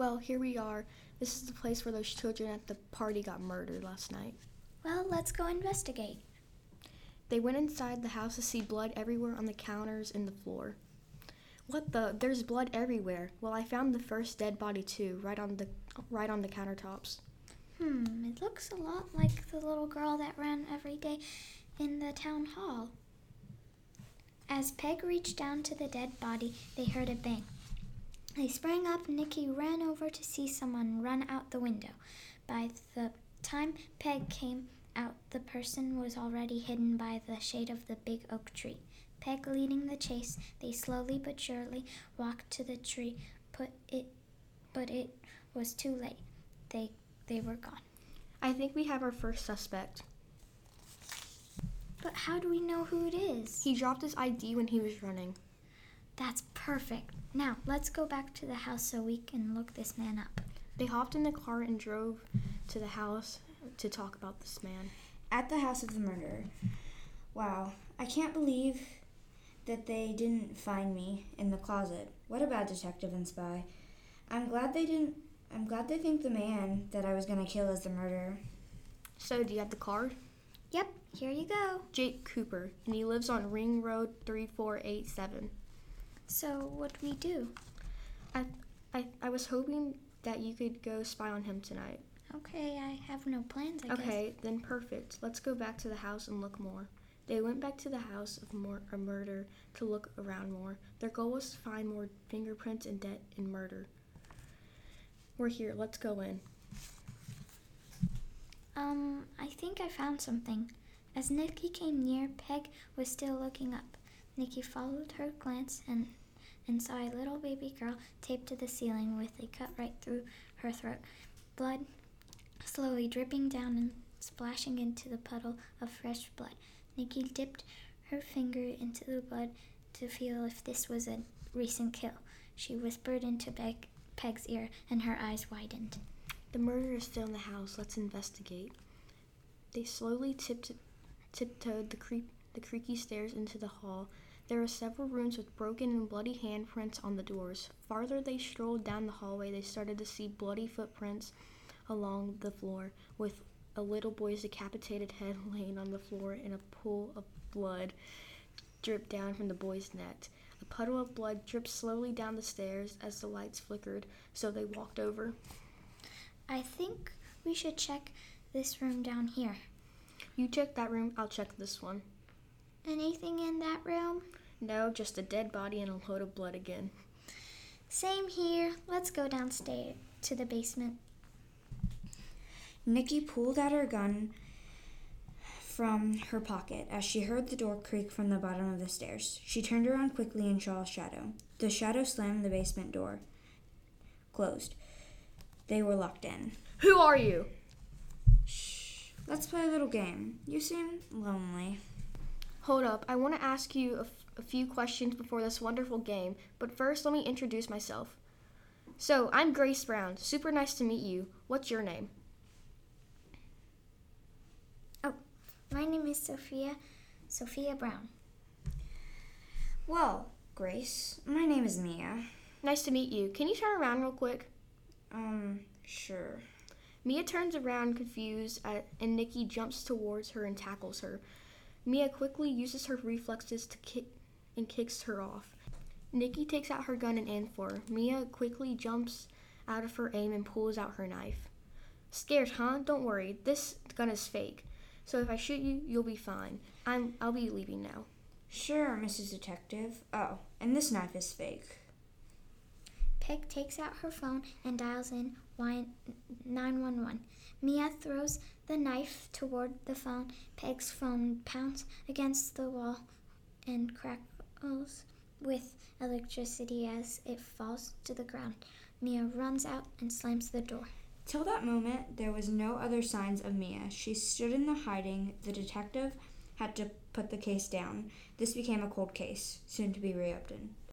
Well, here we are. This is the place where those children at the party got murdered last night. Well, let's go investigate. They went inside the house to see blood everywhere on the counters and the floor. What the? There's blood everywhere. Well, I found the first dead body too, right on the right on the countertops. Hmm, it looks a lot like the little girl that ran every day in the town hall. As Peg reached down to the dead body, they heard a bang. They sprang up. Nikki ran over to see someone run out the window. By the time Peg came out, the person was already hidden by the shade of the big oak tree. Peg leading the chase, they slowly but surely walked to the tree, put it, but it was too late. They, they were gone. I think we have our first suspect. But how do we know who it is? He dropped his ID when he was running. That's perfect. Now, let's go back to the house so we can look this man up. They hopped in the car and drove to the house to talk about this man. At the house of the murderer. Wow, I can't believe that they didn't find me in the closet. What a bad detective and spy. I'm glad they didn't I'm glad they think the man that I was gonna kill is the murderer. So, do you have the card? Yep, here you go. Jake Cooper, and he lives on Ring Road 3487. So, what do we do? I, I, I was hoping that you could go spy on him tonight. Okay, I have no plans, I guess. Okay, then perfect. Let's go back to the house and look more. They went back to the house of more, a murder to look around more. Their goal was to find more fingerprints and debt and murder. We're here. Let's go in. Um, I think I found something. As Nikki came near, Peg was still looking up. Nikki followed her glance and and saw a little baby girl taped to the ceiling with a cut right through her throat. Blood slowly dripping down and splashing into the puddle of fresh blood. Nikki dipped her finger into the blood to feel if this was a recent kill. She whispered into Peg, Peg's ear, and her eyes widened. The murderer is still in the house. Let's investigate. They slowly tipped, tiptoed the, creep, the creaky stairs into the hall. There were several rooms with broken and bloody handprints on the doors. Farther they strolled down the hallway, they started to see bloody footprints along the floor, with a little boy's decapitated head laying on the floor and a pool of blood dripped down from the boy's neck. A puddle of blood dripped slowly down the stairs as the lights flickered, so they walked over. I think we should check this room down here. You check that room, I'll check this one. Anything in that room? No, just a dead body and a load of blood again. Same here. Let's go downstairs to the basement. Nikki pulled out her gun from her pocket as she heard the door creak from the bottom of the stairs. She turned around quickly and saw a shadow. The shadow slammed the basement door closed. They were locked in. Who are you? Shh. Let's play a little game. You seem lonely. Hold up, I want to ask you a, f- a few questions before this wonderful game, but first let me introduce myself. So, I'm Grace Brown. Super nice to meet you. What's your name? Oh, my name is Sophia. Sophia Brown. Well, Grace, my name is Mia. Nice to meet you. Can you turn around real quick? Um, sure. Mia turns around confused, at, and Nikki jumps towards her and tackles her. Mia quickly uses her reflexes to kick and kicks her off. Nikki takes out her gun and aims for her. Mia quickly jumps out of her aim and pulls out her knife. Scared, huh? Don't worry. This gun is fake. So if I shoot you, you'll be fine. I'm I'll be leaving now. Sure, Mrs. Detective. Oh, and this knife is fake. Peg takes out her phone and dials in 911. Mia throws the knife toward the phone. Peg's phone pounds against the wall and crackles with electricity as it falls to the ground. Mia runs out and slams the door. Till that moment, there was no other signs of Mia. She stood in the hiding. The detective had to put the case down. This became a cold case, soon to be reopened.